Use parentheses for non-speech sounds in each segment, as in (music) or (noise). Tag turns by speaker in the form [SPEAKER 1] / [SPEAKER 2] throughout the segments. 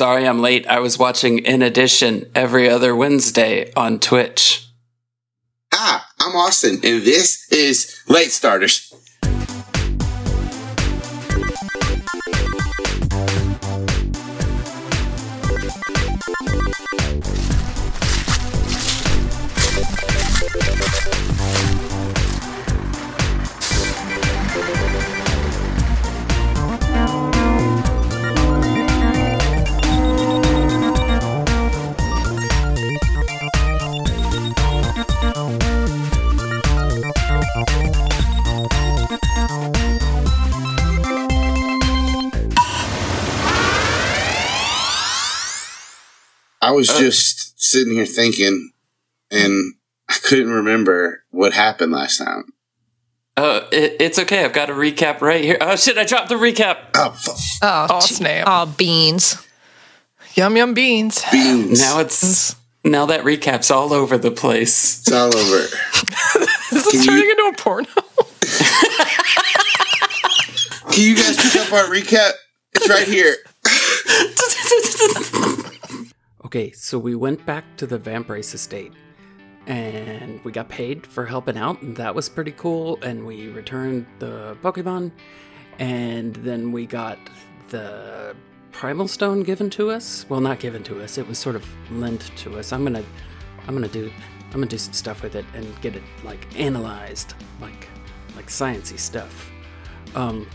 [SPEAKER 1] Sorry I'm late. I was watching In Addition every other Wednesday on Twitch.
[SPEAKER 2] Hi, I'm Austin, and this is Late Starters. I was just sitting here thinking, and I couldn't remember what happened last time.
[SPEAKER 1] Uh, it, it's okay. I've got a recap right here. Oh shit! I dropped the recap.
[SPEAKER 2] Oh, fuck.
[SPEAKER 3] Oh,
[SPEAKER 4] Oh,
[SPEAKER 3] gee-
[SPEAKER 4] snap.
[SPEAKER 3] Oh, beans.
[SPEAKER 4] Yum yum beans.
[SPEAKER 2] beans.
[SPEAKER 1] Now it's now that recap's all over the place.
[SPEAKER 2] it's all over. (laughs)
[SPEAKER 4] This is
[SPEAKER 2] Can
[SPEAKER 4] turning
[SPEAKER 2] you-
[SPEAKER 4] into a porno.
[SPEAKER 2] Can you guys pick up our recap? It's right here. (laughs) (laughs)
[SPEAKER 1] Okay, so we went back to the Vambrace estate and we got paid for helping out, and that was pretty cool. And we returned the Pokemon, and then we got the Primal Stone given to us. Well, not given to us; it was sort of lent to us. I'm gonna, I'm gonna do, I'm gonna do some stuff with it and get it like analyzed, like, like sciency stuff. Um,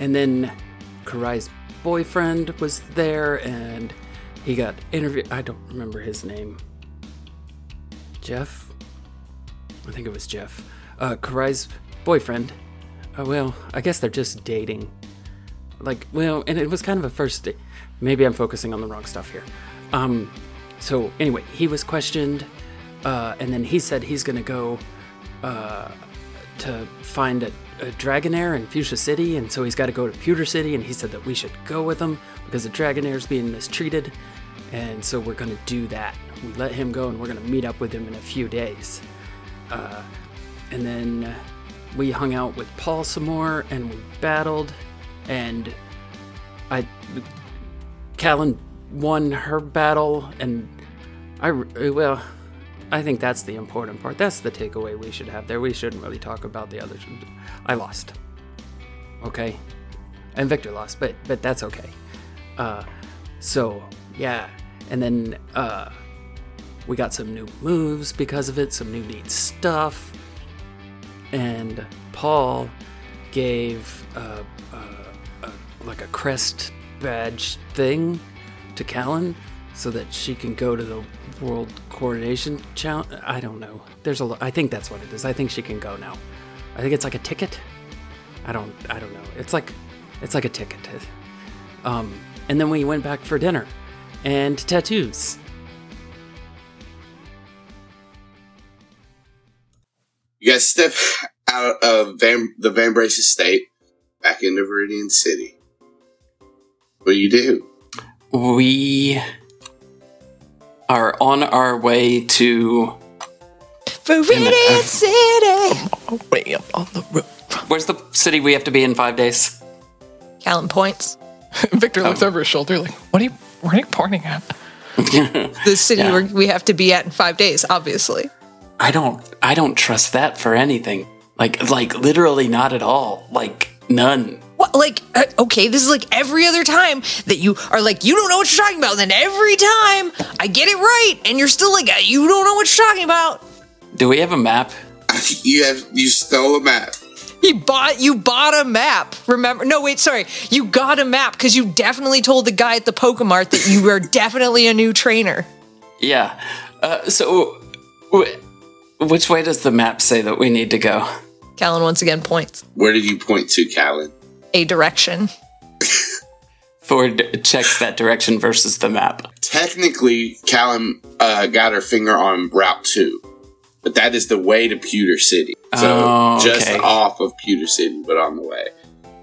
[SPEAKER 1] and then Karai's boyfriend was there, and he got interviewed. I don't remember his name. Jeff? I think it was Jeff. Uh, Karai's boyfriend. Oh, well, I guess they're just dating. Like, well, and it was kind of a first date. Maybe I'm focusing on the wrong stuff here. Um, so anyway, he was questioned, uh, and then he said he's gonna go, uh, to find a, a Dragonair in Fuchsia City, and so he's got to go to Pewter City, and he said that we should go with him because the Dragonair's being mistreated, and so we're going to do that. We let him go, and we're going to meet up with him in a few days. Uh, and then we hung out with Paul some more, and we battled, and I, Calynn won her battle, and I, well, I think that's the important part. That's the takeaway we should have there. We shouldn't really talk about the others. I lost. Okay? And Victor lost, but but that's okay. Uh so yeah. And then uh we got some new moves because of it, some new neat stuff. And Paul gave uh, uh, like a crest badge thing to Calynn so that she can go to the World Coordination Challenge. I don't know. There's a. Lo- I think that's what it is. I think she can go now. I think it's like a ticket. I don't. I don't know. It's like, it's like a ticket. Um, and then we went back for dinner, and tattoos.
[SPEAKER 2] You guys step out of Van, the Van Brace estate back into Viridian City. What do you do?
[SPEAKER 1] We are on our way to.
[SPEAKER 3] Viridian City.
[SPEAKER 4] Way up on the roof.
[SPEAKER 1] Where's the city we have to be in five days?
[SPEAKER 3] Calynn points. (laughs)
[SPEAKER 4] Victor looks
[SPEAKER 1] Oh.
[SPEAKER 4] over his shoulder like, what are you, what are you pointing at? (laughs)
[SPEAKER 3] The city
[SPEAKER 1] Yeah.
[SPEAKER 3] where we have to be at in five days, obviously.
[SPEAKER 1] I don't. I don't trust that for anything. Like, like literally not at all. Like none.
[SPEAKER 3] What, like, uh, okay, this is like every other time that you are like, you don't know what you're talking about. And then every time I get it right, and you're still like, uh, you don't know what you're talking about.
[SPEAKER 1] Do we have a map? (laughs)
[SPEAKER 2] You have you stole a map.
[SPEAKER 3] You bought you bought a map. Remember? No, wait, sorry. You got a map because you definitely told the guy at the Pokemart that you were definitely a new trainer.
[SPEAKER 1] Yeah. Uh, so, wh- which way does the map say that we need to go?
[SPEAKER 3] Calynn once again points
[SPEAKER 2] Where did you point to, Calynn?
[SPEAKER 3] a direction. (laughs)
[SPEAKER 1] Ford checks that direction versus the map.
[SPEAKER 2] Technically, Calynn uh, got her finger on Route 2, but that is the way to Pewter City. So
[SPEAKER 1] Oh,
[SPEAKER 2] just off of Pewter City, but on the way.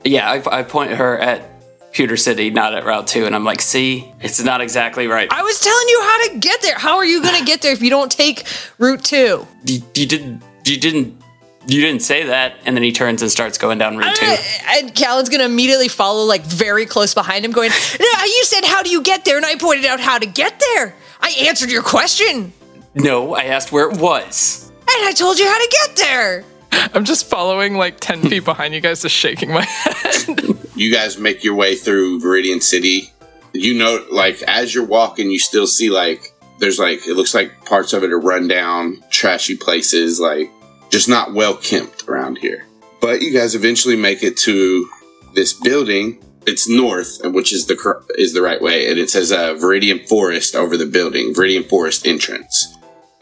[SPEAKER 1] Yeah, I, I point her at Pewter City, not at Route 2, and I'm like, see, it's not exactly right.
[SPEAKER 3] I was telling you how to get there. How are you going to get there if you don't take Route 2?
[SPEAKER 1] You, you didn't, you didn't You didn't say that. And then he turns and starts going down Route 2.
[SPEAKER 3] And Calynn's gonna immediately follow, like very close behind him, going, "No, you said how do you get there?" And I pointed out how to get there. I answered your question,
[SPEAKER 1] No, I asked where it was.
[SPEAKER 3] and I told you how to get there.
[SPEAKER 4] I'm just following like 10 (laughs) feet behind you guys, just shaking my head.
[SPEAKER 2] You guys make your way through Viridian City. You know, like as you're walking, you still see like there's like it looks like parts of it are run down, trashy places, like just not well kempt around here. But you guys eventually make it to this building. It's north, which is the cor- is the right way, and it says uh, Viridian Forest over the building. Viridian Forest entrance.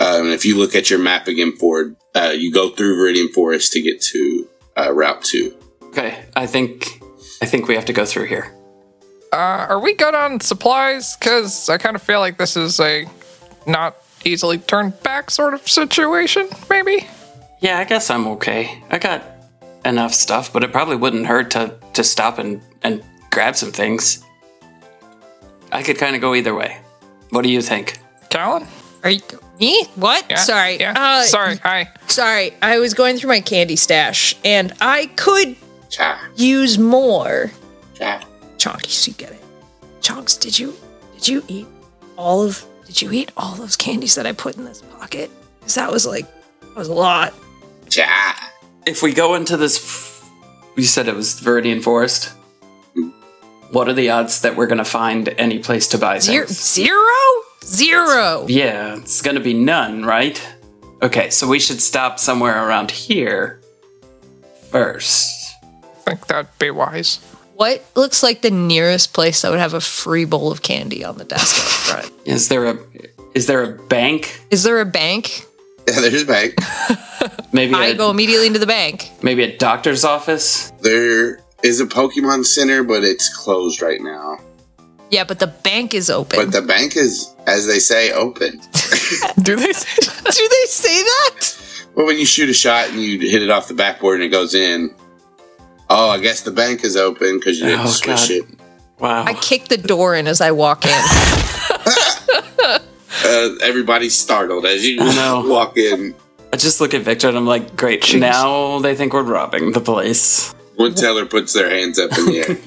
[SPEAKER 2] Um, if you look at your map again, Ford, uh, you go through Viridian Forest to get to uh, Route Two.
[SPEAKER 1] Okay, I think I think we have to go through here.
[SPEAKER 4] Uh, are we good on supplies? Because I kind of feel like this is a not easily turned back sort of situation, maybe?
[SPEAKER 1] Yeah, I guess I'm okay. I got enough stuff, but it probably wouldn't hurt to to stop and and grab some things. I could kind of go either way. What do you think?
[SPEAKER 4] Calynn?
[SPEAKER 3] Are you me? What?
[SPEAKER 4] Yeah,
[SPEAKER 3] Sorry.
[SPEAKER 4] Yeah.
[SPEAKER 3] Uh,
[SPEAKER 4] Sorry. Hi.
[SPEAKER 3] Sorry. I was going through my candy stash, and I could
[SPEAKER 2] Cha,
[SPEAKER 3] use more.
[SPEAKER 2] cha.
[SPEAKER 3] Chonkies, you get it. Chonks, did you did you eat all of did you eat all those candies that I put in this pocket? Because that was like that was a lot.
[SPEAKER 2] Cha.
[SPEAKER 1] If we go into this, f- you said it was Viridian Forest. What are the odds that we're gonna find any place to buy
[SPEAKER 3] Zero
[SPEAKER 1] things?
[SPEAKER 3] zero? Zero.
[SPEAKER 1] Yeah, it's gonna be none, right? Okay, so we should stop somewhere around here first.
[SPEAKER 4] I think that'd be wise.
[SPEAKER 3] What looks like the nearest place that would have a free bowl of candy on the desk out front? (laughs)
[SPEAKER 1] Is there a is there a bank?
[SPEAKER 3] Is there a bank?
[SPEAKER 2] Yeah, (laughs) there's a bank.
[SPEAKER 1] Maybe
[SPEAKER 3] I
[SPEAKER 1] a,
[SPEAKER 3] go immediately into the bank.
[SPEAKER 1] maybe a doctor's office?
[SPEAKER 2] There is a Pokemon Center, but it's closed right now.
[SPEAKER 3] Yeah, but the bank is open.
[SPEAKER 2] But the bank is, as they say, open. (laughs)
[SPEAKER 4] Do they say
[SPEAKER 3] Do they say that?
[SPEAKER 2] Well, when you shoot a shot and you hit it off the backboard and it goes in, oh, I guess the bank is open because you didn't
[SPEAKER 1] Oh,
[SPEAKER 2] swish
[SPEAKER 1] God.
[SPEAKER 2] it.
[SPEAKER 1] Wow.
[SPEAKER 3] I kick the door in as I walk in. (laughs) (laughs)
[SPEAKER 2] Uh, everybody's startled as you
[SPEAKER 1] I know.
[SPEAKER 2] walk in.
[SPEAKER 1] I just look at Victor and I'm like, great. Now they think we're robbing the place.
[SPEAKER 2] One teller puts their hands up in the air.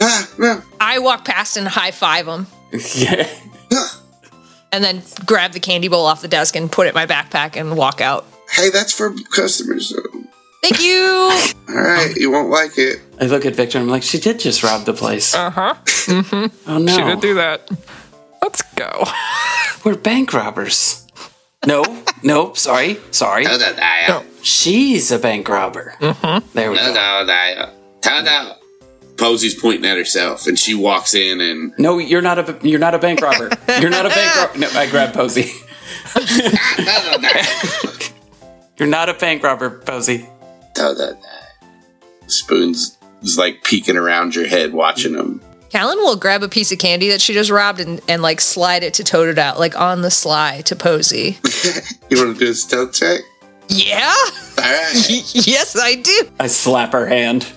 [SPEAKER 2] ah, no.
[SPEAKER 3] I walk past and high five them,
[SPEAKER 1] yeah.
[SPEAKER 3] And then grab the candy bowl off the desk and put it in my backpack and walk out.
[SPEAKER 2] Hey, that's for customers.
[SPEAKER 3] Thank you. (laughs)
[SPEAKER 2] All right, you won't like it.
[SPEAKER 1] I look at Victor and I'm like, she did just rob the place.
[SPEAKER 4] Uh huh. (laughs)
[SPEAKER 1] oh no.
[SPEAKER 4] She did do that. Let's go. (laughs)
[SPEAKER 1] We're bank robbers. No, no, sorry, sorry.
[SPEAKER 2] No, no, no,
[SPEAKER 1] She's a bank robber. Mm-hmm. There we
[SPEAKER 2] no,
[SPEAKER 1] go.
[SPEAKER 2] no, no, no, no. Posey's pointing at herself, and she walks in, and
[SPEAKER 1] No, you're not a you're not a bank robber. You're not a bank (laughs) robber. No, I grab Posey. (laughs) You're not a bank robber, Posey.
[SPEAKER 2] Spoons is like peeking around your head, watching them.
[SPEAKER 3] Calynn will grab a piece of candy that she just robbed and, and like slide it to Toad out, like on the sly to Posey. (laughs)
[SPEAKER 2] You want to do a stealth check?
[SPEAKER 3] yeah?
[SPEAKER 2] All right.
[SPEAKER 3] yes, I do.
[SPEAKER 1] I slap her hand.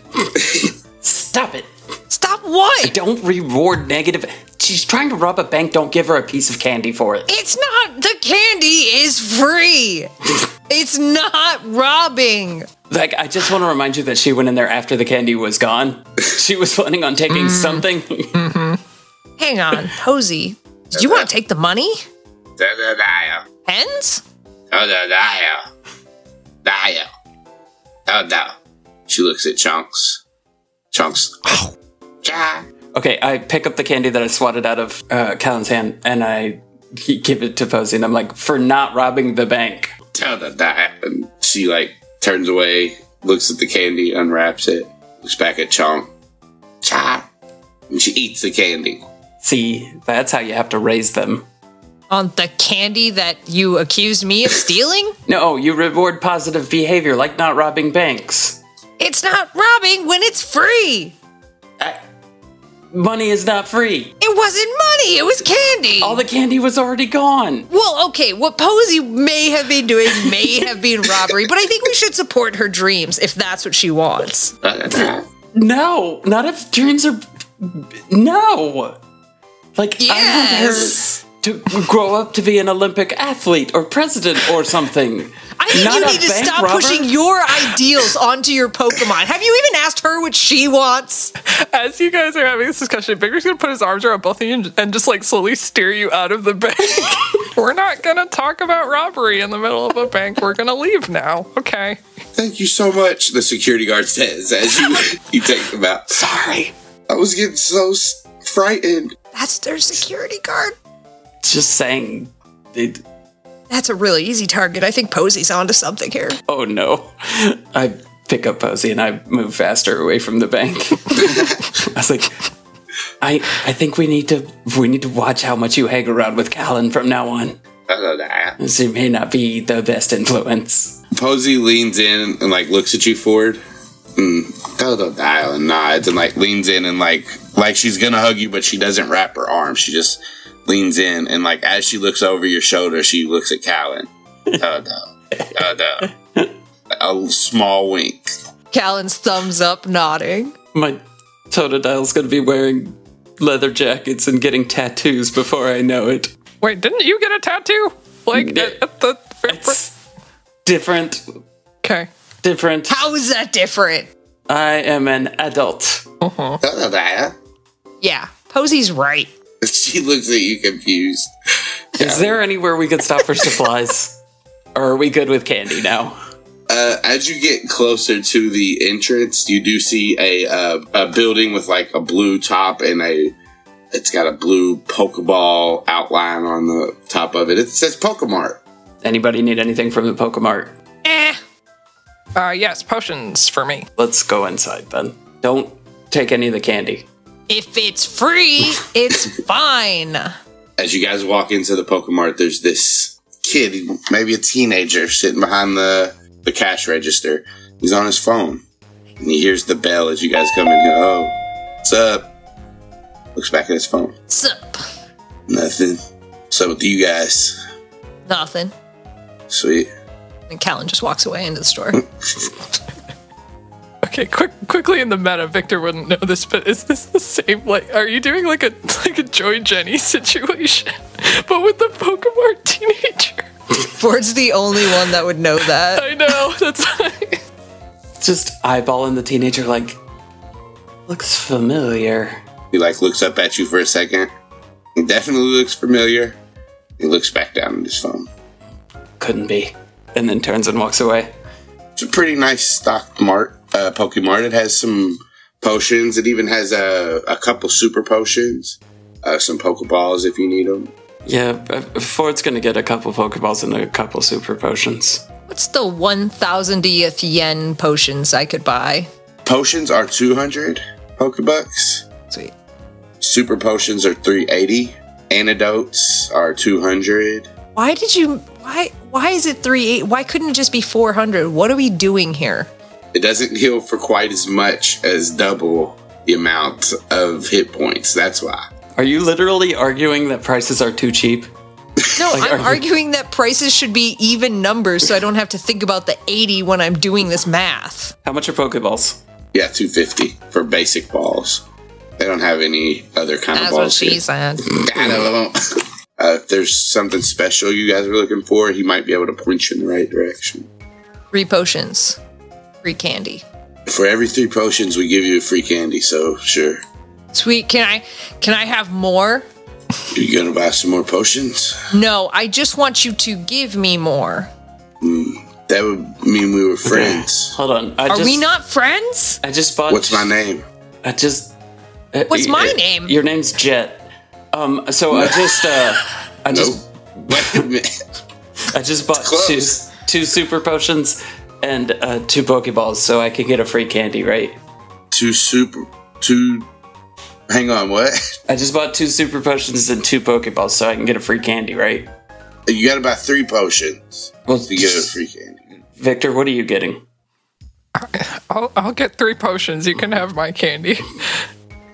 [SPEAKER 1] Stop it.
[SPEAKER 3] Stop what?
[SPEAKER 1] Don't reward negative. She's trying to rob a bank. Don't give her a piece of candy for it.
[SPEAKER 3] It's not. The candy is free. it's not robbing.
[SPEAKER 1] Like, I just want to remind you that she went in there after the candy was gone. (laughs) She was planning on taking mm-hmm. something. Mm-hmm.
[SPEAKER 3] Hang on, (laughs) Posey. Did you want to take the money?
[SPEAKER 2] No, no, no.
[SPEAKER 3] Hens?
[SPEAKER 2] No, no, no. No. Oh, no. She looks at Chunks. Chunks. Oh. Yeah.
[SPEAKER 1] okay, I pick up the candy that I swatted out of uh, Calynn's hand and I give it to Posey. And I'm like, for not robbing the bank.
[SPEAKER 2] Tell them that. And she, like, turns away, looks at the candy, unwraps it, looks back at Chunk. Cha. And she eats the candy.
[SPEAKER 1] See, that's how you have to raise them.
[SPEAKER 3] On the candy that you accused me of stealing?
[SPEAKER 1] No, you reward positive behavior, like not robbing banks.
[SPEAKER 3] It's not robbing when it's free.
[SPEAKER 1] Money is not free.
[SPEAKER 3] It wasn't money, it was candy.
[SPEAKER 1] All the candy was already gone.
[SPEAKER 3] well, okay, what Posey may have been doing may have been robbery, but I think we should support her dreams if that's what she wants.
[SPEAKER 1] No, not if dreams are. No. Like,
[SPEAKER 3] Yes.
[SPEAKER 1] I want her to grow up to be an Olympic athlete or president or something.
[SPEAKER 3] I think you need to stop
[SPEAKER 1] robber?
[SPEAKER 3] pushing your ideals onto your Pokemon. Have you even asked her what she wants?
[SPEAKER 4] As you guys are having this discussion, Victor's gonna put his arms around both of you and, and just like slowly steer you out of the bank. (laughs) We're not gonna talk about robbery in the middle of a bank. We're gonna leave now. Okay.
[SPEAKER 2] Thank you so much, the security guard says as you, (laughs) you take them out.
[SPEAKER 1] Sorry.
[SPEAKER 2] I was getting so frightened.
[SPEAKER 3] That's their security guard.
[SPEAKER 1] Just saying. It,
[SPEAKER 3] That's a really easy target. I think Posey's onto something here.
[SPEAKER 1] oh no. I pick up Posey and I move faster away from the bank. (laughs) (laughs) I was like, I I think we need to we need to watch how much you hang around with Calynn from now on. She may not be the best influence.
[SPEAKER 2] Posey leans in and like looks at you forward. Mm, Dodo dial and nods and like leans in and like like she's gonna hug you, but she doesn't wrap her arms. She just leans in and like as she looks over your shoulder, she looks at Calynn. (laughs) Oh, Dodo, Dodo. Oh, a small wink.
[SPEAKER 3] Calynn's thumbs up, nodding.
[SPEAKER 1] My Totodile's gonna be wearing leather jackets and getting tattoos before I know it.
[SPEAKER 4] Wait, didn't you get a tattoo? Like at, at the
[SPEAKER 1] It's different.
[SPEAKER 4] okay.
[SPEAKER 1] Different.
[SPEAKER 3] How is that different?
[SPEAKER 1] I am an adult. Uh-huh.
[SPEAKER 2] Dodo dial.
[SPEAKER 3] Yeah, Posey's right. (laughs)
[SPEAKER 2] She looks at you confused.
[SPEAKER 1] Is there anywhere we could stop for supplies? or are we good with candy now?
[SPEAKER 2] Uh, as you get closer to the entrance, you do see a uh, a building with like a blue top and a it's got a blue Pokeball outline on the top of it. It says Pokemart.
[SPEAKER 1] Anybody need anything from the Pokemart?
[SPEAKER 3] Eh.
[SPEAKER 4] Uh, yes, potions for me.
[SPEAKER 1] Let's go inside then. Don't take any of the candy.
[SPEAKER 3] If it's free, (laughs) it's fine.
[SPEAKER 2] As you guys walk into the Pokemart, there's this kid, maybe a teenager, sitting behind the the cash register. He's on his phone, and he hears the bell as you guys come in. Oh, what's up? Looks back at his phone.
[SPEAKER 3] Sup?
[SPEAKER 2] Nothing. So with you guys,
[SPEAKER 3] Nothing.
[SPEAKER 2] sweet.
[SPEAKER 3] And Calynn just walks away into the store. (laughs)
[SPEAKER 4] Okay, quick, quickly in the meta, Victor wouldn't know this, but is this the same? Like, are you doing like a (laughs) like a Joy Jenny situation, (laughs) but with the Pokemon teenager? (laughs)
[SPEAKER 3] Ford's the only one that would know that.
[SPEAKER 4] I know that's.
[SPEAKER 1] Just eyeballing the teenager like looks familiar.
[SPEAKER 2] He like looks up at you for a second. He definitely looks familiar. He looks back down at his phone.
[SPEAKER 1] Couldn't be. And then turns and walks away.
[SPEAKER 2] It's a pretty nice stock mart, uh, Pokemart. It has some potions. It even has a, a couple super potions, uh, some Pokeballs if you need them.
[SPEAKER 1] Yeah, Ford's gonna get a couple Pokeballs and a couple super potions.
[SPEAKER 3] What's the 1000th yen potions I could buy?
[SPEAKER 2] Potions are 200 Pokebucks.
[SPEAKER 3] Sweet.
[SPEAKER 2] Super potions are 380. Antidotes are 200.
[SPEAKER 3] Why did you why why is it 3 Why couldn't it just be 400? What are we doing here?
[SPEAKER 2] It doesn't heal for quite as much as double the amount of hit points. That's why.
[SPEAKER 1] Are you literally arguing that prices are too cheap?
[SPEAKER 3] No,
[SPEAKER 1] Like,
[SPEAKER 3] I'm
[SPEAKER 1] you-
[SPEAKER 3] arguing that prices should be even numbers so I don't have to think about the 80 when I'm doing this math.
[SPEAKER 1] How much are Pokeballs?
[SPEAKER 2] Yeah, 250 for basic balls. They don't have any other kind
[SPEAKER 3] That's
[SPEAKER 2] of
[SPEAKER 3] what
[SPEAKER 2] balls.
[SPEAKER 3] she
[SPEAKER 2] here.
[SPEAKER 3] said. (laughs)
[SPEAKER 2] I don't know. Uh, if there's something special you guys are looking for, he might be able to point you in the right direction.
[SPEAKER 3] Three potions. Free candy.
[SPEAKER 2] For every three potions, we give you a free candy. So sure,
[SPEAKER 3] Sweet. Can I can I have more?
[SPEAKER 2] are you gonna buy some more potions?
[SPEAKER 3] No, I just want you to give me more.
[SPEAKER 2] That would mean we were friends.
[SPEAKER 1] Hold on. I
[SPEAKER 3] Are
[SPEAKER 1] just,
[SPEAKER 3] we not friends?
[SPEAKER 1] I just bought.
[SPEAKER 2] What's my name?
[SPEAKER 1] I just. uh,
[SPEAKER 3] What's
[SPEAKER 1] uh,
[SPEAKER 3] my name?
[SPEAKER 1] Your name's Jet. Um. So I just. Uh. I (laughs) just.
[SPEAKER 2] Wait a minute.
[SPEAKER 1] I just bought two
[SPEAKER 2] Close.
[SPEAKER 1] two super potions and uh, two Pokeballs, so I could get a free candy, right?
[SPEAKER 2] Two super. Two. Hang on. What? (laughs)
[SPEAKER 1] I just bought two super potions and two Pokeballs, so I can get a free candy, right?
[SPEAKER 2] You got to buy three potions
[SPEAKER 1] Well,
[SPEAKER 2] to get a free candy.
[SPEAKER 1] Victor, what are you getting? (laughs)
[SPEAKER 4] I'll, I'll get three potions. You can have my candy.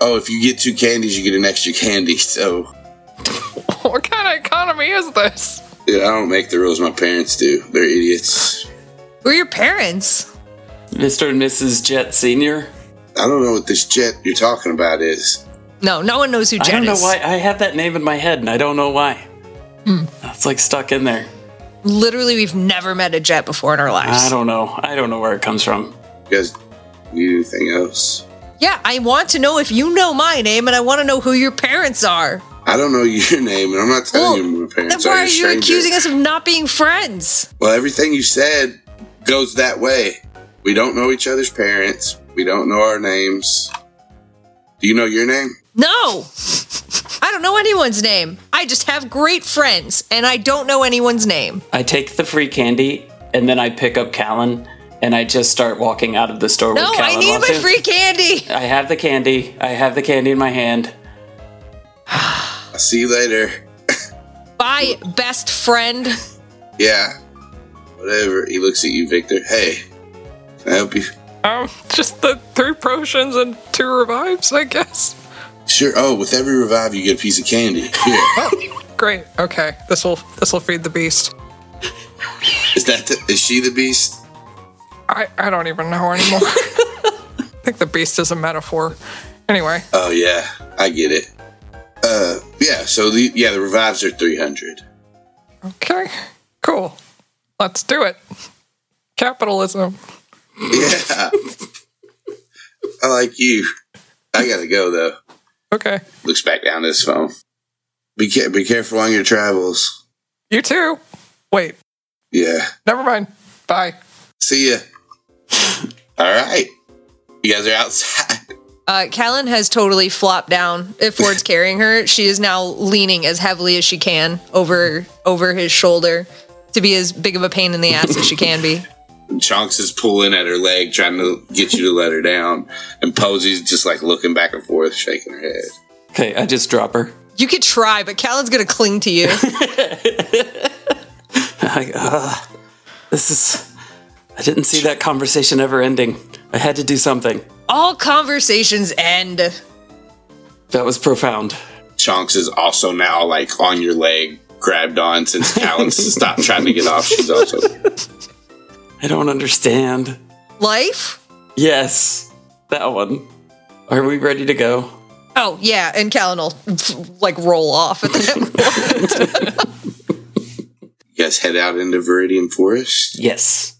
[SPEAKER 2] Oh, if you get two candies, you get an extra candy. (laughs) So
[SPEAKER 4] what kind of economy is this?
[SPEAKER 2] yeah, I don't make the rules. My parents do. They're idiots.
[SPEAKER 3] Who are your parents?
[SPEAKER 1] Mr. and Mrs. Jet Senior.
[SPEAKER 2] I don't know what this jet you're talking about is.
[SPEAKER 3] No, no one knows who
[SPEAKER 1] I don't know
[SPEAKER 3] is.
[SPEAKER 1] why I have that name in my head, and I don't know why. Hmm. It's like stuck in there.
[SPEAKER 3] Literally, we've never met a jet before in our lives.
[SPEAKER 1] I don't know. I don't know where it comes from.
[SPEAKER 2] You guys need anything else?
[SPEAKER 3] Yeah, I want to know if you know my name, and I want to know who your parents are.
[SPEAKER 2] I don't know (laughs) your name, and I'm not telling you my
[SPEAKER 3] then
[SPEAKER 2] parents
[SPEAKER 3] why
[SPEAKER 2] are.
[SPEAKER 3] are
[SPEAKER 2] You're a
[SPEAKER 3] you
[SPEAKER 2] stranger.
[SPEAKER 3] accusing us of not being friends?
[SPEAKER 2] Well, everything you said goes that way. We don't know each other's parents. We don't know our names. Do you know your name?
[SPEAKER 3] No, (laughs) I don't know anyone's name. I just have great friends, and I don't know anyone's name.
[SPEAKER 1] I take the free candy and then I pick up Calynn and I just start walking out of the store
[SPEAKER 3] No,
[SPEAKER 1] with Calynn.
[SPEAKER 3] I need my
[SPEAKER 1] walking.
[SPEAKER 3] free candy.
[SPEAKER 1] I have the candy. I have the candy in my hand.
[SPEAKER 2] I'll see you later.
[SPEAKER 3] Bye, best friend.
[SPEAKER 2] Yeah. Whatever. He looks at you, Victor. Hey, can I help you?
[SPEAKER 4] Um, just the three potions and two revives, I guess.
[SPEAKER 2] Sure. Oh, with every revive, you get a piece of candy. Here. (laughs)
[SPEAKER 4] Great. Okay, this will this will feed the beast.
[SPEAKER 2] Is that the, is she the beast?
[SPEAKER 4] I I don't even know anymore. (laughs) I think the beast is a metaphor. Anyway,
[SPEAKER 2] Oh yeah, I get it. Uh, yeah. So the yeah the revives are three hundred.
[SPEAKER 4] okay, cool. Let's do it. Capitalism.
[SPEAKER 2] Yeah. I like you. I gotta go though.
[SPEAKER 4] Okay,
[SPEAKER 2] Looks back down at his phone. Be ca- be careful on your travels.
[SPEAKER 4] you too. Wait,
[SPEAKER 2] Yeah.
[SPEAKER 4] never mind. Bye.
[SPEAKER 2] See ya. All right. You guys are outside.
[SPEAKER 3] Uh, Calynn has totally flopped down. If Ford's (laughs) carrying her, she is now leaning as heavily as she can over over his shoulder to be as big of a pain in the ass as she can be. (laughs)
[SPEAKER 2] Chunks is pulling at her leg, trying to get you to let her down, and Posey's just like looking back and forth, shaking her head.
[SPEAKER 1] Okay, I just drop her.
[SPEAKER 3] You could try, but Calynn's gonna cling to you. (laughs) (laughs)
[SPEAKER 1] I, uh, this is. I didn't see that conversation ever ending. I had to do something.
[SPEAKER 3] All conversations end.
[SPEAKER 1] That was profound.
[SPEAKER 2] Chunks is also now like on your leg, grabbed on since Calynn (laughs) stopped trying to get off. She's also
[SPEAKER 1] I don't understand.
[SPEAKER 3] Life?
[SPEAKER 1] Yes, that one. Are we ready to go?
[SPEAKER 3] Oh yeah, and Calynn will like roll off at that. (laughs)
[SPEAKER 2] you guys head out into Viridian Forest.
[SPEAKER 1] Yes.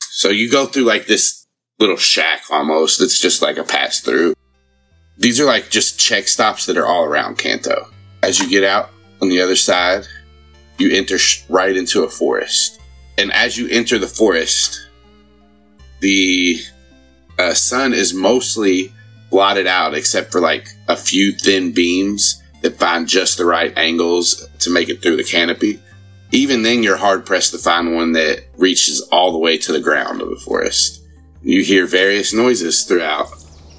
[SPEAKER 2] So you go through like this little shack almost. It's just like a pass through. These are like just check stops that are all around Kanto. As you get out on the other side, you enter right into a forest. And as you enter the forest, the uh, sun is mostly blotted out except for like a few thin beams that find just the right angles to make it through the canopy. Even then, you're hard pressed to find one that reaches all the way to the ground of the forest. You hear various noises throughout.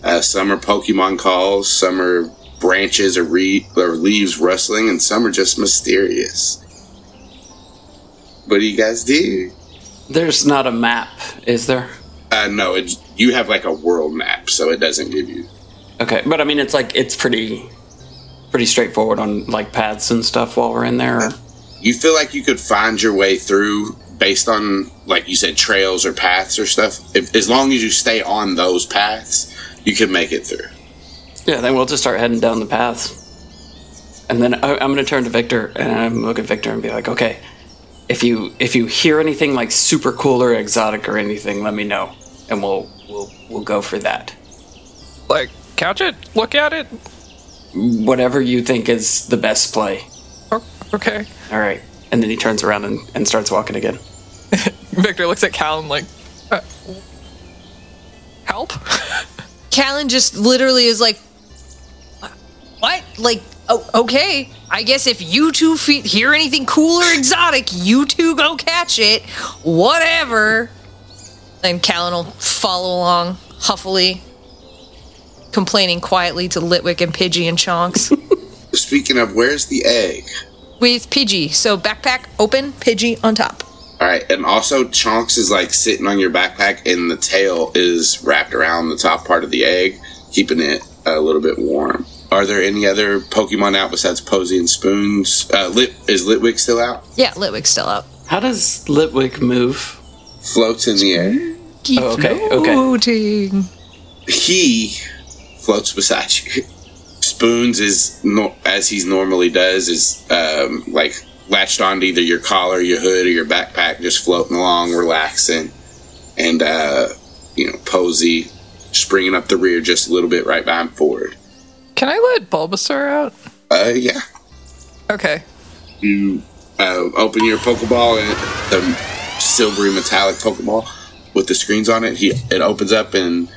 [SPEAKER 2] Uh, some are Pokemon calls, some are branches or, re- or leaves rustling, and some are just mysterious. What do you guys do?
[SPEAKER 1] There's not a map, is there?
[SPEAKER 2] Uh, no, it's, you have like a world map, so it doesn't give you.
[SPEAKER 1] Okay, but I mean, it's like it's pretty, pretty straightforward on like paths and stuff while we're in there.
[SPEAKER 2] You feel like you could find your way through based on, like you said, trails or paths or stuff. If, as long as you stay on those paths, you can make it through.
[SPEAKER 1] Yeah, then we'll just start heading down the paths. And then I, I'm going to turn to Victor and I'm look at Victor and be like, okay, if you if you hear anything like super cool or exotic or anything, let me know, and we'll we'll we'll go for that.
[SPEAKER 4] Like, catch it, look at it.
[SPEAKER 1] Whatever you think is the best play.
[SPEAKER 4] Oh, okay.
[SPEAKER 1] All right. And then he turns around and, and starts walking again. (laughs)
[SPEAKER 4] Victor looks at Cal and like, uh, help. (laughs)
[SPEAKER 3] Calynn just literally is like, what? Like, oh, okay. I guess if you two fe- hear anything cool or exotic, you two go catch it. Whatever. And Calynn will follow along huffily, complaining quietly to Litwick and Pidgey and Chonks. (laughs)
[SPEAKER 2] Speaking of, where's the egg?
[SPEAKER 3] With Pidgey. So backpack open, Pidgey on top.
[SPEAKER 2] All right, and also Chonks is like sitting on your backpack, and the tail is wrapped around the top part of the egg, keeping it a little bit warm. Are there any other Pokemon out besides Posey and Spoons? Uh, Lit is Litwick still out?
[SPEAKER 3] Yeah, Litwick's still out.
[SPEAKER 1] How does Litwick move?
[SPEAKER 2] Floats in the air.
[SPEAKER 3] Keep
[SPEAKER 1] Oh, okay, okay.
[SPEAKER 2] He floats beside you. Spoons is no, as he normally does is um, like latched onto either your collar, your hood, or your backpack, just floating along, relaxing. And, uh, you know, Posey springing up the rear just a little bit right behind Ford.
[SPEAKER 4] Can I let Bulbasaur out?
[SPEAKER 2] Uh, yeah.
[SPEAKER 4] Okay.
[SPEAKER 2] You uh, open your Pokeball and the silvery metallic Pokeball with the screens on it. He it opens up and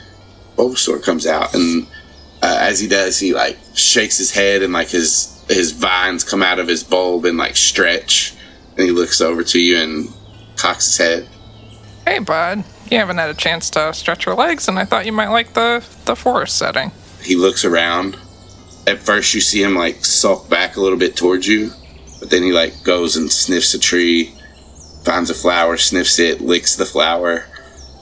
[SPEAKER 2] Bulbasaur comes out, and uh, as he does, he like shakes his head and like his his vines come out of his bulb and like stretch, and he looks over to you and cocks his head.
[SPEAKER 4] Hey, bud. You haven't had a chance to stretch your legs, and I thought you might like the the forest setting.
[SPEAKER 2] He looks around. At first, you see him like sulk back a little bit towards you, but then he like goes and sniffs a tree, finds a flower, sniffs it, licks the flower,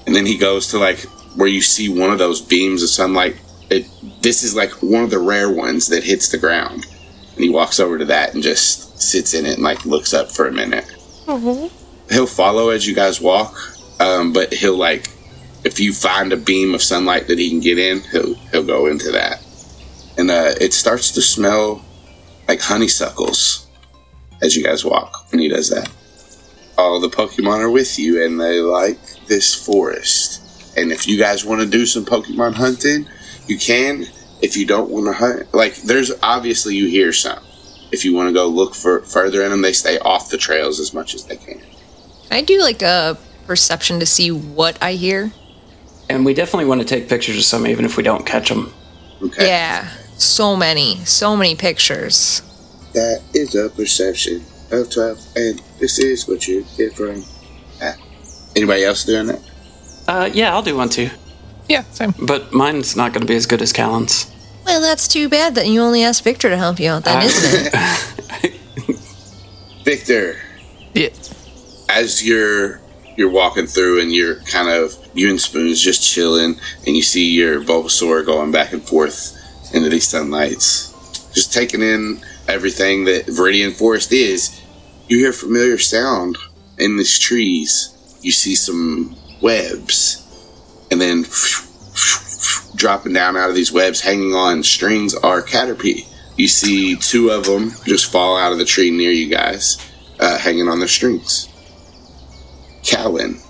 [SPEAKER 2] and then he goes to like where you see one of those beams of sunlight. It this is like one of the rare ones that hits the ground, and he walks over to that and just sits in it and like looks up for a minute. He'll follow as you guys walk, um, but he'll like if you find a beam of sunlight that he can get in, he'll he'll go into that, and uh, it starts to smell like honeysuckles as you guys walk when he does that. All the Pokemon are with you, and they like this forest. And if you guys want to do some Pokemon hunting, you can. If you don't want to hunt, like there's obviously you hear some. If you want to go look for further in them, they stay off the trails as much as they can.
[SPEAKER 3] I do like a perception to see what I hear.
[SPEAKER 1] And we definitely want to take pictures of some, even if we don't catch them.
[SPEAKER 2] Okay.
[SPEAKER 3] Yeah, so many, so many pictures.
[SPEAKER 2] That is a perception of 12, and this is what you get from that. Anybody else doing that?
[SPEAKER 1] Uh, yeah, I'll do one too.
[SPEAKER 4] Yeah, same.
[SPEAKER 1] But mine's not going to be as good as Calynn's.
[SPEAKER 3] Well, that's too bad that you only asked Victor to help you out, then,
[SPEAKER 1] Uh,
[SPEAKER 3] isn't it? (laughs)
[SPEAKER 2] Victor,
[SPEAKER 4] Yeah.
[SPEAKER 2] as you're you're walking through and you're kind of you and Spoon's just chilling, and you see your Bulbasaur going back and forth into these sunlights, just taking in everything that Viridian Forest is. You hear familiar sound in these trees. You see some webs, and then dropping down out of these webs, hanging on strings, are Caterpie. You see two of them just fall out of the tree near you guys, uh, hanging on their strings. Calvin,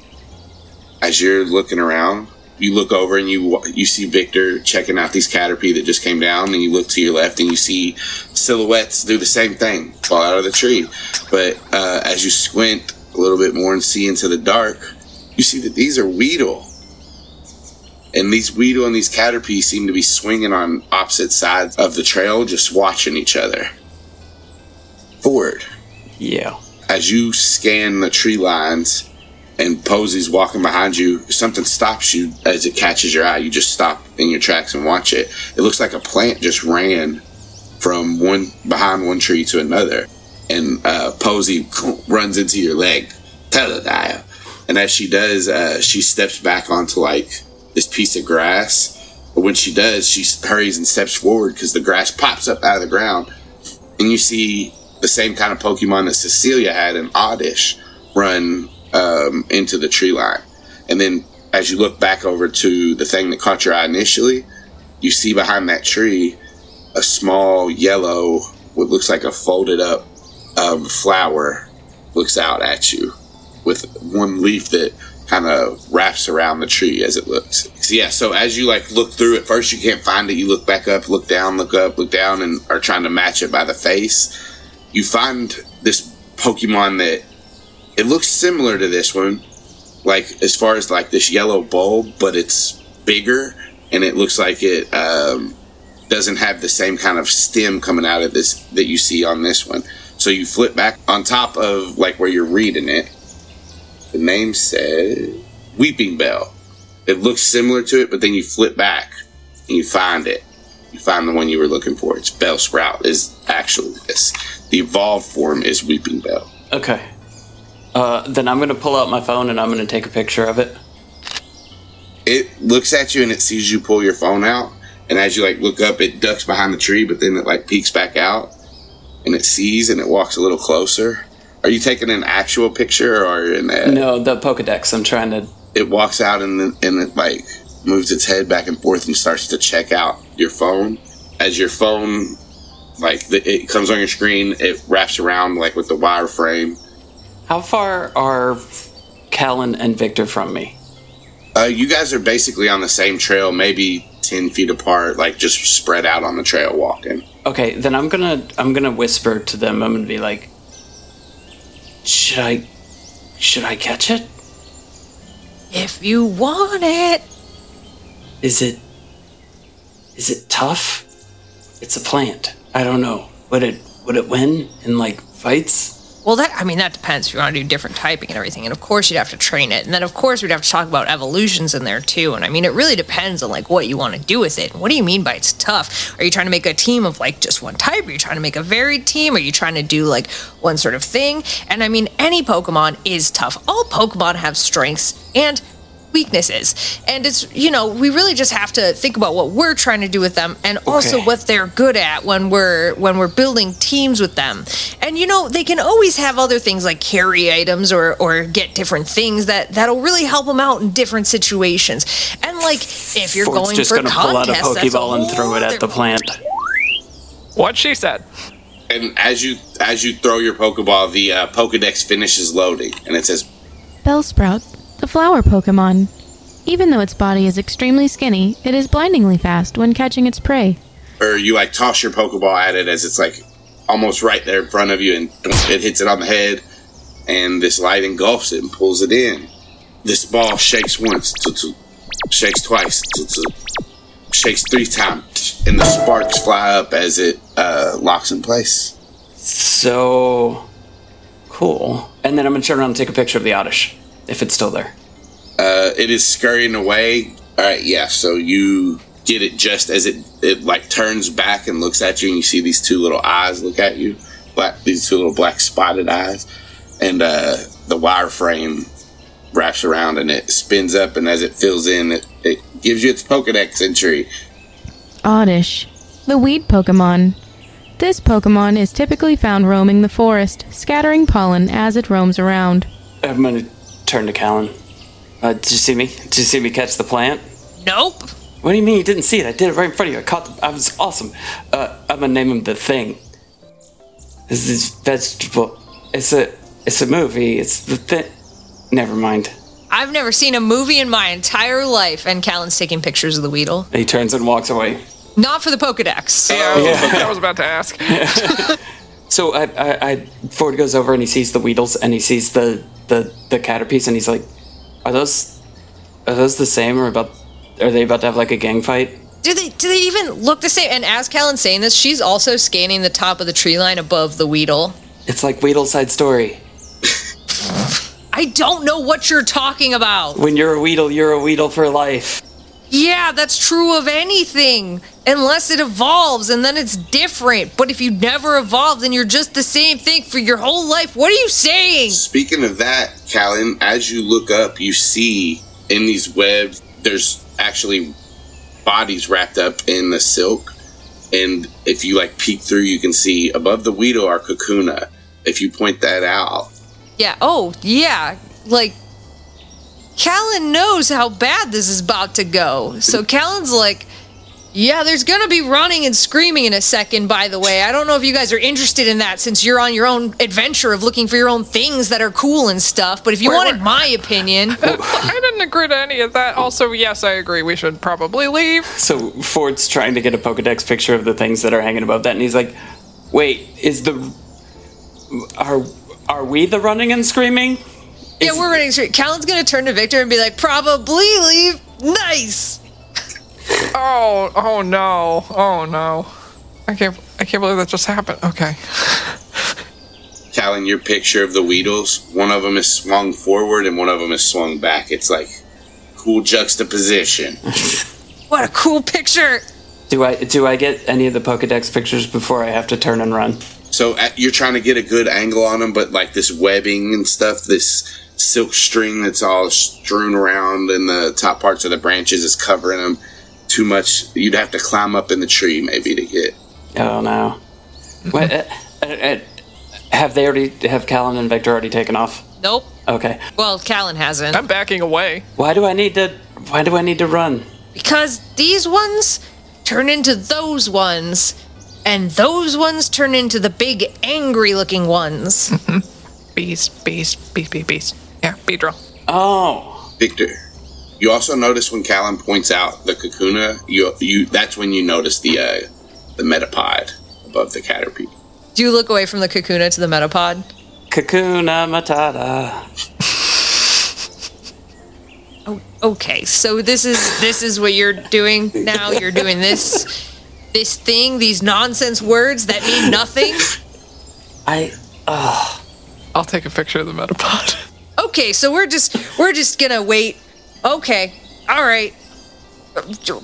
[SPEAKER 2] as you're looking around, you look over and you you see Victor checking out these Caterpie that just came down, and you look to your left and you see silhouettes do the same thing, fall out of the tree. But uh, as you squint a little bit more and see into the dark, you see that these are Weedle. And these Weedle and these Caterpie seem to be swinging on opposite sides of the trail, just watching each other. Forward
[SPEAKER 1] Yeah.
[SPEAKER 2] as you scan the tree lines and Posey's walking behind you, something stops you as it catches your eye. You just stop in your tracks and watch it. It looks like a plant just ran from one behind one tree to another. And uh, Posey runs into your leg. Totodile. And as she does, uh, she steps back onto like this piece of grass. But when she does, she hurries and steps forward because the grass pops up out of the ground. And you see the same kind of Pokemon that Cecilia had in Oddish run um, into the tree line. And then as you look back over to the thing that caught your eye initially, you see behind that tree a small yellow, what looks like a folded up um, flower looks out at you with one leaf that kind of wraps around the tree as it looks. So yeah, so as you like look through it, first you can't find it, you look back up, look down, look up, look down and are trying to match it by the face. You find this Pokemon that it looks similar to this one, like as far as like this yellow bulb, but it's bigger and it looks like it um, doesn't have the same kind of stem coming out of this that you see on this one. So you flip back on top of like where you're reading it. The name says Weepinbell. It looks similar to it, but then you flip back and you find it. You find the one you were looking for. It's Bellsprout. Is actually this. The evolved form is Weepinbell.
[SPEAKER 1] Okay. Uh, then I'm going to pull out my phone and I'm going to take a picture of it.
[SPEAKER 2] it looks at you and it sees you pull your phone out and as you like look up it ducks behind the tree but then it like peeks back out and it sees and it walks a little closer are you taking an actual picture or in that
[SPEAKER 1] No, the Pokedex. I'm trying to.
[SPEAKER 2] it walks out and, and it like moves its head back and forth and starts to check out your phone as your phone like the, it comes on your screen. It wraps around like with the wireframe.
[SPEAKER 1] How far are Calynn and Victor from me?
[SPEAKER 2] Uh, you guys are basically on the same trail, maybe ten feet apart, like just spread out on the trail walking.
[SPEAKER 1] Okay, then I'm gonna I'm gonna whisper to them. I'm gonna be like, should I should I catch it?
[SPEAKER 3] If you want it.
[SPEAKER 1] Is it is it tough? It's a plant. I don't know. Would it would it win in like fights?
[SPEAKER 3] Well, that I mean that depends. If you want to do different typing and everything, and of course you'd have to train it, and then of course we'd have to talk about evolutions in there too. And I mean, it really depends on like what you want to do with it. What do you mean by it's tough? Are you trying to make a team of like just one type? Are you trying to make a varied team? Are you trying to do like one sort of thing? And I mean, any Pokemon is tough. All Pokemon have strengths and weaknesses. And it's, you know, we really just have to think about what we're trying to do with them and also
[SPEAKER 1] Okay.
[SPEAKER 3] what they're good at when we're when we're building teams with them. And you know, they can always have other things like carry items or or get different things that that'll really help them out in different situations. And like if you're
[SPEAKER 1] Ford's
[SPEAKER 3] going
[SPEAKER 1] just
[SPEAKER 3] for
[SPEAKER 1] gonna pull out a Pokeball and throw it at the plant.
[SPEAKER 4] What she said.
[SPEAKER 2] And as you as you throw your Pokeball, the uh, Pokedex finishes loading, and it says
[SPEAKER 5] Bellsprout, the flower Pokemon. Even though its body is extremely skinny, it is blindingly fast when catching its prey.
[SPEAKER 2] or you like toss your Pokeball at it as it's like almost right there in front of you, and it hits it on the head, and this light engulfs it and pulls it in. This ball shakes once, tut, tut, shakes twice, tut, tut, shakes three times, and the sparks fly up as it uh, locks in place.
[SPEAKER 1] So cool. And then I'm gonna turn around and take a picture of the Oddish if it's still there.
[SPEAKER 2] Uh, it is scurrying away. All right, yeah. So you get it just as it it like turns back and looks at you, and you see these two little eyes look at you, black these two little black spotted eyes, and uh, the wireframe wraps around and it spins up, and as it fills in, it, it gives you its Pokedex entry.
[SPEAKER 5] Oddish, the weed Pokemon. This Pokemon is typically found roaming the forest, scattering pollen as it roams around.
[SPEAKER 1] I'm gonna turn to Calynn. Uh, did you see me? Did you see me catch the plant?
[SPEAKER 3] Nope.
[SPEAKER 1] What do you mean you didn't see it? I did it right in front of you. I caught the. I was awesome. Uh, I'm gonna name him the Thing. This is vegetable. It's a. It's a movie. It's the thing. Never mind.
[SPEAKER 3] I've never seen a movie in my entire life, and Calynn's taking pictures of the Weedle.
[SPEAKER 1] He turns and walks away.
[SPEAKER 3] Not for the Pokedex.
[SPEAKER 4] Yeah, I was- I was about to ask. (laughs)
[SPEAKER 1] So I, I, I Ford goes over and he sees the Weedles and he sees the the the Caterpies and he's like, "Are those are those the same or about? Are they about to have like a gang fight?"
[SPEAKER 3] Do they do they even look the same? And as Calynn's saying this, she's also scanning the top of the tree line above the Weedle.
[SPEAKER 1] It's like Weedle side story. (laughs)
[SPEAKER 3] I don't know what you're talking about.
[SPEAKER 1] When you're a Weedle, you're a Weedle for life.
[SPEAKER 3] Yeah, that's true of anything. Unless it evolves and then it's different. But if you never evolve, then you're just the same thing for your whole life. What are you saying?
[SPEAKER 2] Speaking of that, Calynn, as you look up, you see in these webs, there's actually bodies wrapped up in the silk. And if you like peek through, you can see above the Weedle are Kakuna. If you point that out,
[SPEAKER 3] Yeah, oh, yeah. Like, Calynn knows how bad this is about to go. So Calynn's like, yeah, there's gonna be running and screaming in a second, by the way. I don't know if you guys are interested in that since you're on your own adventure of looking for your own things that are cool and stuff. But if you
[SPEAKER 4] Wait,
[SPEAKER 3] wanted
[SPEAKER 4] wait.
[SPEAKER 3] my opinion, (laughs)
[SPEAKER 4] I didn't agree to any of that. Also, yes, I agree. We should probably leave.
[SPEAKER 1] So Ford's trying to get a Pokedex picture of the things that are hanging above that, and he's like, "Wait, is the are are we the running and screaming?"
[SPEAKER 3] Yeah, we're running straight. Calynn's gonna turn to Victor and be like, probably leave. Nice. (laughs)
[SPEAKER 4] Oh, oh no, oh no. I can't, I can't believe that just happened. Okay. (laughs)
[SPEAKER 2] Calynn, your picture of the Weedles, one of them is swung forward and one of them is swung back. It's like cool juxtaposition. (laughs)
[SPEAKER 3] What a cool picture.
[SPEAKER 1] Do I do I get any of the Pokedex pictures before I have to turn and run?
[SPEAKER 2] So uh, you're trying to get a good angle on them, but like this webbing and stuff, this silk string that's all strewn around in the top parts of the branches is covering them too much. You'd have to climb up in the tree maybe to get.
[SPEAKER 1] Oh no. (laughs) What, uh, uh, uh, have they already have Calynn and Victor already taken off?
[SPEAKER 3] Nope.
[SPEAKER 1] Okay.
[SPEAKER 3] Well, Calynn hasn't.
[SPEAKER 4] I'm backing away.
[SPEAKER 1] Why do I need to why do I need to run?
[SPEAKER 3] Because these ones turn into those ones. and those ones turn into the big angry looking ones. (laughs)
[SPEAKER 4] Beast, beast, beast, beast, beast. Yeah, Beedrill.
[SPEAKER 1] Oh,
[SPEAKER 2] Victor, you also notice when Calynn points out the Kakuna, you you that's when you notice the uh, the metapod above the Caterpie.
[SPEAKER 3] Do you look away from the Kakuna to the Metapod?
[SPEAKER 1] Kakuna Matata. (laughs)
[SPEAKER 3] Oh, okay. So this is this is what you're doing now. You're doing this this thing, these nonsense words that mean nothing.
[SPEAKER 1] I.
[SPEAKER 4] Uh, I'll take a picture of the Metapod. (laughs)
[SPEAKER 3] Okay, so we're just we're just gonna wait. Okay, all right.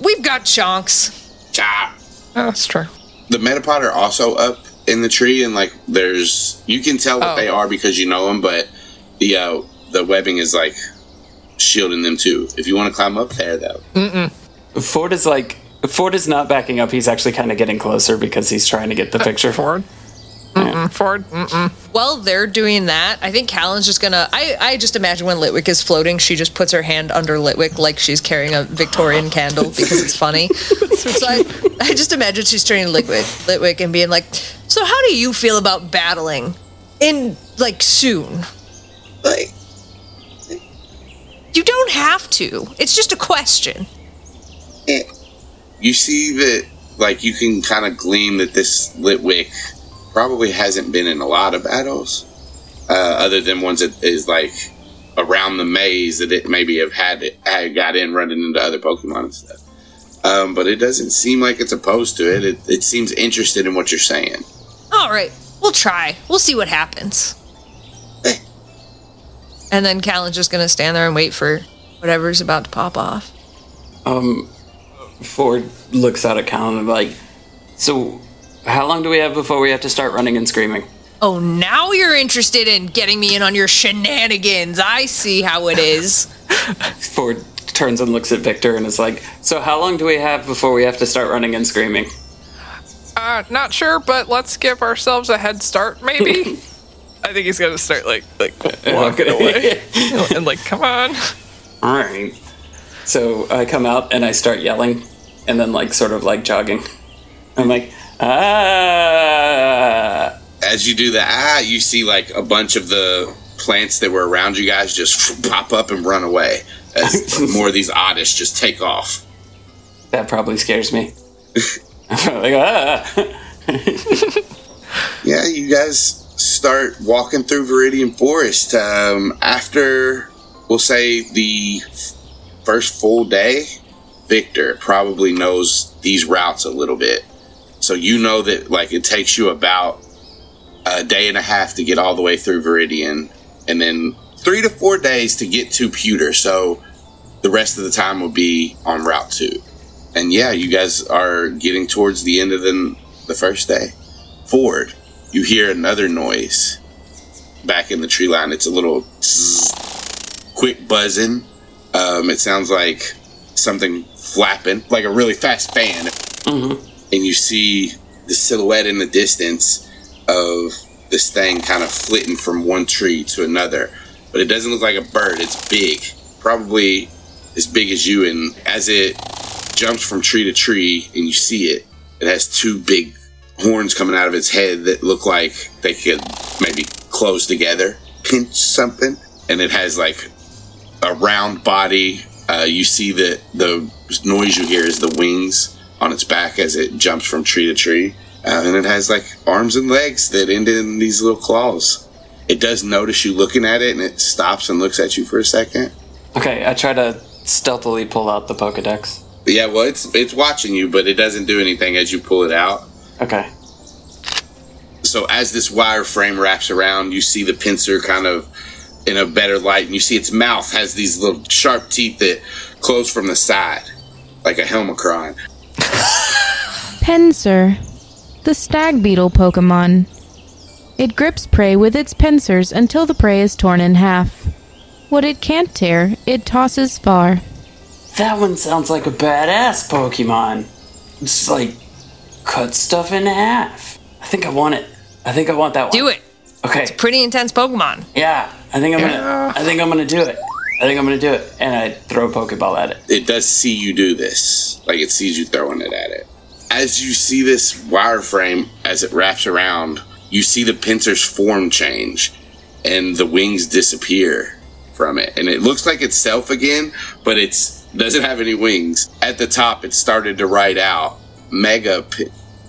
[SPEAKER 3] We've got chunks.
[SPEAKER 2] Chop.
[SPEAKER 4] Oh, that's true.
[SPEAKER 2] The metapod are also up in the tree, and like there's you can tell what
[SPEAKER 4] Oh.
[SPEAKER 2] they are because you know them, but the uh, the webbing is like shielding them too. If you want to climb up there, though,
[SPEAKER 1] Ford is like. Ford is not backing up. He's actually kind of getting closer because he's trying to get the picture.
[SPEAKER 4] Ford. Mm-mm, Ford. Mm-mm.
[SPEAKER 3] While they're doing that, I think Calynn's just gonna. I, I just imagine when Litwick is floating, she just puts her hand under Litwick like she's carrying a Victorian candle because it's funny. (laughs) so I, I just imagine she's turning Litwick, Litwick and being like, "So how do you feel about battling in like soon?
[SPEAKER 2] like
[SPEAKER 3] You don't have to. It's just a question."
[SPEAKER 2] you see that like you can kind of glean that this Litwick probably hasn't been in a lot of battles, uh, other than ones that is like around the maze that it maybe have had it had got in running into other Pokemon and stuff. Um, but it doesn't seem like it's opposed to it. It, it seems interested in what you're saying.
[SPEAKER 3] All right, we'll try. We'll see what happens. And then Calynn's just gonna stand there and wait for whatever's about to pop off.
[SPEAKER 1] Um, Ford looks out at Calynn and like, so how long do we have before we have to start running and screaming?
[SPEAKER 3] Oh, now you're interested in getting me in on your shenanigans. I see how it is. (laughs)
[SPEAKER 1] Ford turns and looks at Victor and is like, so how long do we have before we have to start running and screaming?
[SPEAKER 4] Uh, not sure, but let's give ourselves a head start, maybe. (laughs) I think he's gonna start like like walking away (laughs) and like, come on.
[SPEAKER 1] All right. So I come out and I start yelling, and then like sort of like jogging. I'm like, ah.
[SPEAKER 2] As you do that, ah, you see like a bunch of the plants that were around you guys just pop up and run away as (laughs) more of these oddish just take off.
[SPEAKER 1] That probably scares me. (laughs) Like, ah. (laughs)
[SPEAKER 2] Yeah, you guys start walking through Viridian Forest. Um, after, we'll say, the first full day, Victor probably knows these routes a little bit. So you know that, like, it takes you about a day and a half to get all the way through Viridian, and then three to four days to get to Pewter. So the rest of the time will be on Route 2. And yeah, you guys are getting towards the end of the, the first day. Forward, you hear another noise back in the tree line. It's a little quick buzzing. Um, it sounds like something flapping, like a really fast fan. And you see the silhouette in the distance of this thing kind of flitting from one tree to another. But it doesn't look like a bird. It's big, probably as big as you. And as it jumps from tree to tree and you see it, it has two big horns coming out of its head that look like they could maybe close together, pinch something. And it has like a round body. Uh, you see that the noise you hear is the wings on its back as it jumps from tree to tree. Uh, and it has like arms and legs that end in these little claws. It does notice you looking at it and it stops and looks at you for a second.
[SPEAKER 1] Okay, I try to stealthily pull out the Pokedex.
[SPEAKER 2] Yeah, well, it's it's watching you, but it doesn't do anything as you pull it out.
[SPEAKER 1] Okay.
[SPEAKER 2] So as this wire frame wraps around, you see the Pinsir kind of in a better light, and you see its mouth has these little sharp teeth that close from the side, like a Helmicron. (laughs)
[SPEAKER 5] Pinsir, the stag beetle Pokemon. It grips prey with its pincers until the prey is torn in half. What it can't tear, it tosses far.
[SPEAKER 1] That one sounds like a badass Pokemon. Just like cut stuff in half. I think I want it. I think I want that one.
[SPEAKER 3] Do it.
[SPEAKER 1] Okay.
[SPEAKER 3] It's a pretty intense Pokemon.
[SPEAKER 1] Yeah. I think I'm gonna. I think I'm gonna do it. I think I'm gonna do it. And I throw a Pokeball at it.
[SPEAKER 2] It does see you do this, like it sees you throwing it at it. as you see this wireframe as it wraps around, you see the Pinsir's form change and the wings disappear from it. And it looks like itself again, but it's doesn't have any wings. At the top it started to write out mega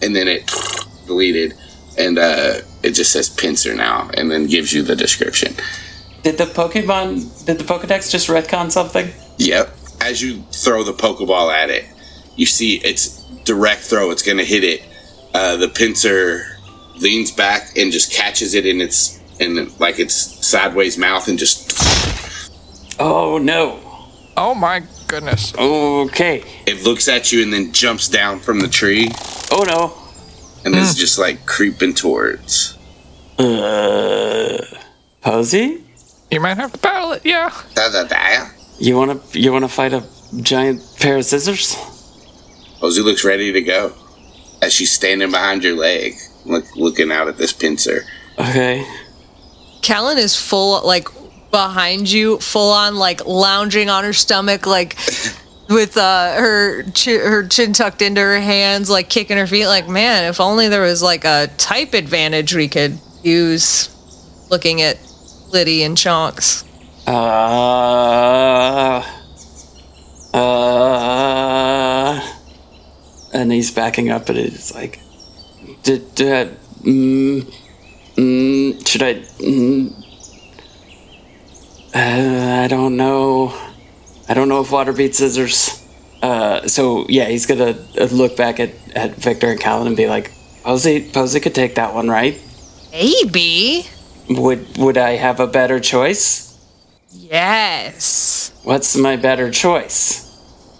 [SPEAKER 2] and then it (sniffs) deleted and uh it just says Pinsir now and then gives you the description.
[SPEAKER 1] Did the Pokemon, did the Pokedex just retcon something?
[SPEAKER 2] Yep. As you throw the Pokeball at it, you see it's direct throw. It's going to hit it. Uh, the Pinsir leans back and just catches it in its in like its sideways mouth and just
[SPEAKER 1] Oh no.
[SPEAKER 4] Oh my goodness.
[SPEAKER 1] Okay.
[SPEAKER 2] it looks at you and then jumps down from the tree
[SPEAKER 1] Oh no.
[SPEAKER 2] and is just like creeping towards.
[SPEAKER 1] Uh, Posey,
[SPEAKER 4] You might have to battle it, yeah.
[SPEAKER 1] You wanna you wanna fight a giant pair of scissors?
[SPEAKER 2] Posey looks ready to go as she's standing behind your leg, look, looking out at this Pinsir.
[SPEAKER 1] Okay.
[SPEAKER 3] Calynn is full, like, behind you, full on, like, lounging on her stomach, like, (laughs) with uh, her chi- her chin tucked into her hands, like, kicking her feet. Like, man, if only there was, like, a type advantage we could use looking at Liddy and Chonks.
[SPEAKER 1] Uh. Uh. And he's backing up, and it's like, did, did mm, mm, should I? Mm, uh, I don't know. I don't know if water beats scissors. Uh, so yeah, he's gonna look back at, at Victor and Calynn and be like, Posey, Posey could take that one, right?
[SPEAKER 3] Maybe.
[SPEAKER 1] Would would I have a better choice?
[SPEAKER 3] Yes.
[SPEAKER 1] What's my better choice?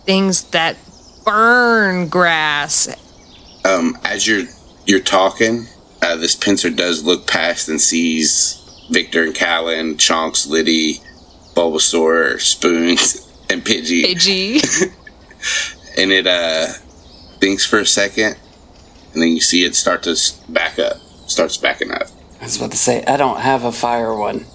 [SPEAKER 3] Things that burn grass.
[SPEAKER 2] um, as you're you're talking, uh, this Pinsir does look past and sees Victor and Calynn, Chonks, Liddy, Bulbasaur, Spoons, (laughs) and Pidgey,
[SPEAKER 3] Pidgey. (laughs)
[SPEAKER 2] and it uh thinks for a second, and then you see it start to back up, starts backing up.
[SPEAKER 1] I was about to say I don't have a fire one,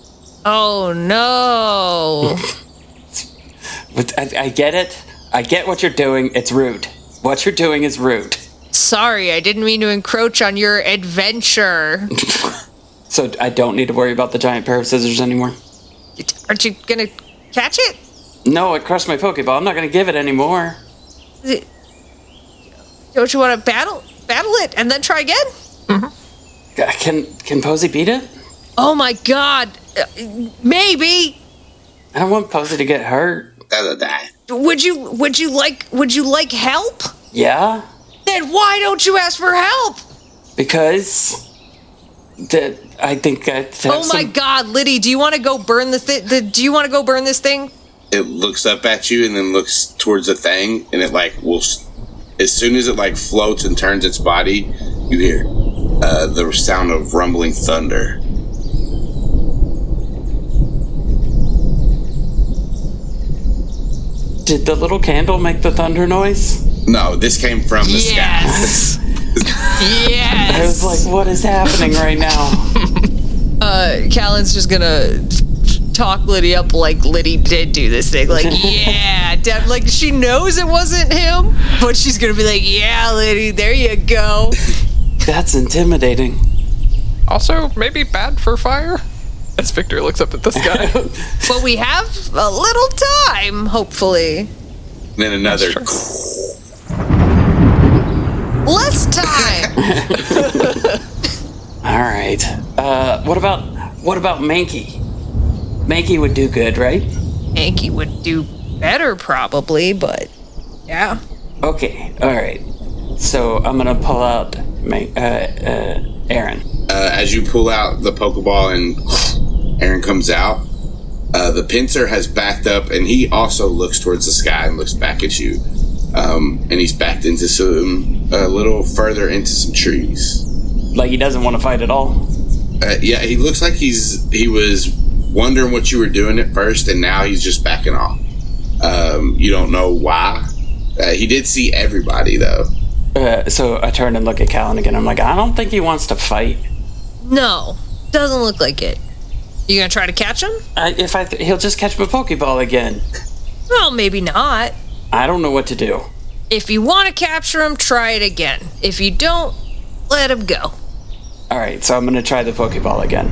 [SPEAKER 3] oh no. (laughs)
[SPEAKER 1] but I, I get it. I get what you're doing. It's rude. What you're doing is rude.
[SPEAKER 3] Sorry, I didn't mean to encroach on your adventure. (laughs)
[SPEAKER 1] So I don't need to worry about the giant pair of scissors anymore.
[SPEAKER 3] Aren't you gonna catch it?
[SPEAKER 1] No, it crushed my Pokeball. I'm not gonna give it anymore.
[SPEAKER 3] Don't you want to battle battle it and then try again?
[SPEAKER 1] Uh, Can can Posey beat it?
[SPEAKER 3] Oh my god. Uh, Maybe.
[SPEAKER 1] I don't want Posey to get hurt.
[SPEAKER 3] Would you would you like would you like help?
[SPEAKER 1] Yeah,
[SPEAKER 3] Then why don't you ask for help?
[SPEAKER 1] because that I think I. have
[SPEAKER 3] Oh my
[SPEAKER 1] some-
[SPEAKER 3] god, Liddy, do you want to go burn the, thi- the do you want to go burn this thing?
[SPEAKER 2] It looks up at you and then looks towards the thing, and it like will. As soon as it like floats and turns its body, you hear uh, the sound of rumbling thunder.
[SPEAKER 1] Did the little candle make the thunder noise?
[SPEAKER 2] No, this came from the sky.
[SPEAKER 3] Yes. (laughs)
[SPEAKER 1] I was like, what is happening right now? (laughs)
[SPEAKER 3] uh, Calynn's just gonna talk Liddy up like Liddy did do this thing. Like, (laughs) yeah, de- like she knows it wasn't him, but she's gonna be like, yeah, Liddy, there you go.
[SPEAKER 1] That's intimidating.
[SPEAKER 4] Also, maybe bad for fire? As Victor looks up at the sky. (laughs)
[SPEAKER 3] But we have a little time, hopefully.
[SPEAKER 2] And then another.
[SPEAKER 3] Less time. (laughs) (laughs)
[SPEAKER 1] All right. Uh, what about what about Mankey? Mankey would do good, right?
[SPEAKER 3] Anki would do better, probably, but yeah.
[SPEAKER 1] Okay. All right. So I'm gonna pull out my, uh, uh, Aaron.
[SPEAKER 2] uh, as you pull out the Pokeball and Aaron comes out, uh, the Pinsir has backed up and he also looks towards the sky and looks back at you. Um, and he's backed into some, a little further into some trees.
[SPEAKER 1] Like he doesn't want to fight at all.
[SPEAKER 2] Uh, yeah, he looks like he's, he was wondering what you were doing at first and now he's just backing off. Um, you don't know why. Uh, he did see everybody though.
[SPEAKER 1] Uh, so I turn and look at Calynn again. I'm like, I don't think he wants to fight.
[SPEAKER 3] No, doesn't look like it. You gonna try to catch him?
[SPEAKER 1] I, if I, th- he'll just catch my Pokeball again.
[SPEAKER 3] Well, maybe not.
[SPEAKER 1] I don't know what to do.
[SPEAKER 3] If you want to capture him, try it again. If you don't, let him go.
[SPEAKER 1] All right, so I'm gonna try the Pokeball again.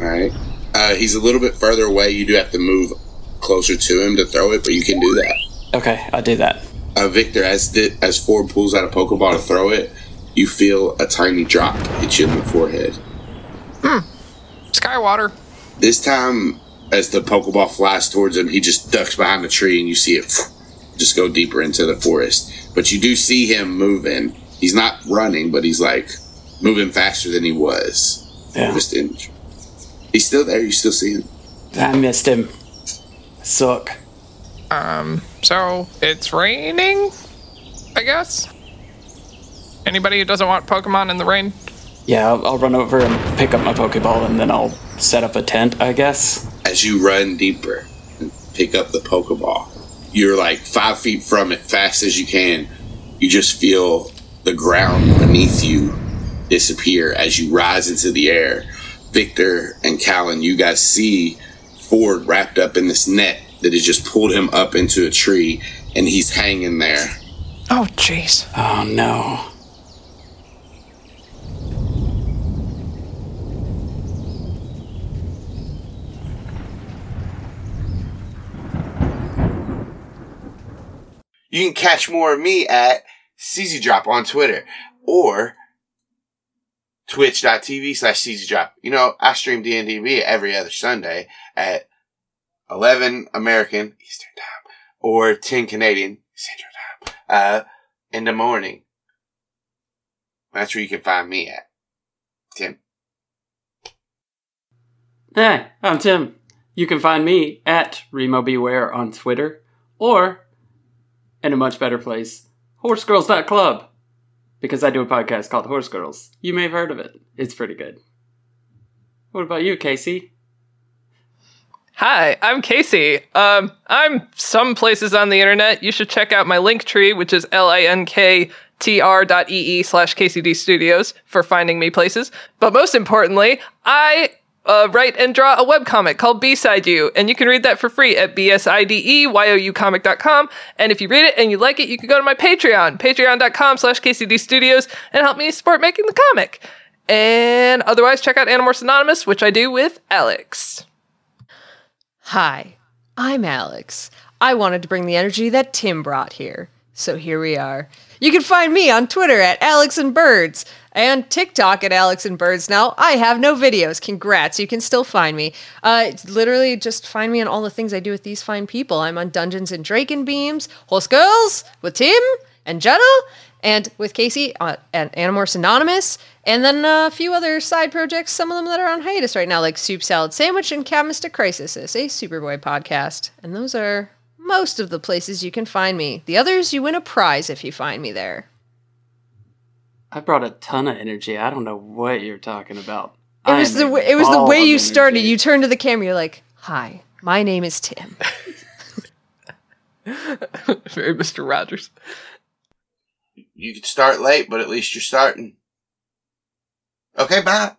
[SPEAKER 2] All right. Uh, he's a little bit further away. You do have to move closer to him to throw it, but you can do that.
[SPEAKER 1] Okay, I'll do that.
[SPEAKER 2] Uh, Victor, as di- as Ford pulls out a Pokeball to throw it, you feel a tiny drop hit you in the forehead. Hmm.
[SPEAKER 4] Skywater.
[SPEAKER 2] This time, as the Pokeball flies towards him, he just ducks behind the tree, and you see it (sniffs) just go deeper into the forest. But you do see him moving. He's not running, but he's like moving faster than he was.
[SPEAKER 1] Yeah.
[SPEAKER 2] Just in. He's still there. You still see him.
[SPEAKER 1] I missed him. Suck.
[SPEAKER 4] So it's raining, I guess. Anybody who doesn't want Pokemon in the rain?
[SPEAKER 1] Yeah, I'll, I'll run over and pick up my Pokeball, and then I'll set up a tent, I guess.
[SPEAKER 2] As you run deeper and pick up the Pokeball, you're like five feet from it, fast as you can. You just feel the ground beneath you disappear as you rise into the air. Victor and Calynn, you guys see Ford wrapped up in this net that has just pulled him up into a tree, and he's hanging there.
[SPEAKER 4] Oh, jeez.
[SPEAKER 1] Oh no.
[SPEAKER 2] You can catch more of me at SeezyDrop on Twitter or twitch.tv slash SeezyDrop. You know, I stream D&DB every other Sunday at 11 American Eastern Time or 10 Canadian Central Time uh, in the morning. That's where you can find me at. Tim.
[SPEAKER 1] Hey, I'm Tim. You can find me at Remobware on Twitter or in a much better place, horsegirls.club. Because I do a podcast called Horse Girls. You may have heard of it. It's pretty good. What about you, Kaycie?
[SPEAKER 4] Hi, I'm Kaycie. Um, I'm some places on the internet. You should check out my link tree, which is linktr dot ee slash KCD Studios for finding me places. But most importantly, I uh, write and draw a webcomic called B-Side You, and you can read that for free at bsideyoucomic.com. And if you read it and you like it, you can go to my Patreon, patreon.com slash KCD Studios, and help me support making the comic. And otherwise, check out Animorphs Anonymous, which I do with Alex.
[SPEAKER 3] Hi, I'm Alex. I wanted to bring the energy that Tim brought here. So here we are. You can find me on Twitter at Alex and Birds and TikTok at Alex and Birds. Now, I have no videos. Congrats. You can still find me. Uh, literally just find me on all the things I do with these fine people. I'm on Dungeons and Draken Beams, Horse Girls with Tim and Jenna, and with Kaycie uh, at Animorphs Anonymous, and then uh, a few other side projects, some of them that are on hiatus right now, like Soup Salad Sandwich and Cat Mystic Crisis, a Superboy podcast. And those are most of the places you can find me. The others, you win a prize if you find me there.
[SPEAKER 1] I brought a ton of energy. I don't know what you're talking about.
[SPEAKER 3] It was the way, it was the way you started. You turned to the camera. You're like, "Hi, my name is Tim." (laughs)
[SPEAKER 4] Very Mr. Rogers.
[SPEAKER 2] You could start late, but at least you're starting. Okay, bye.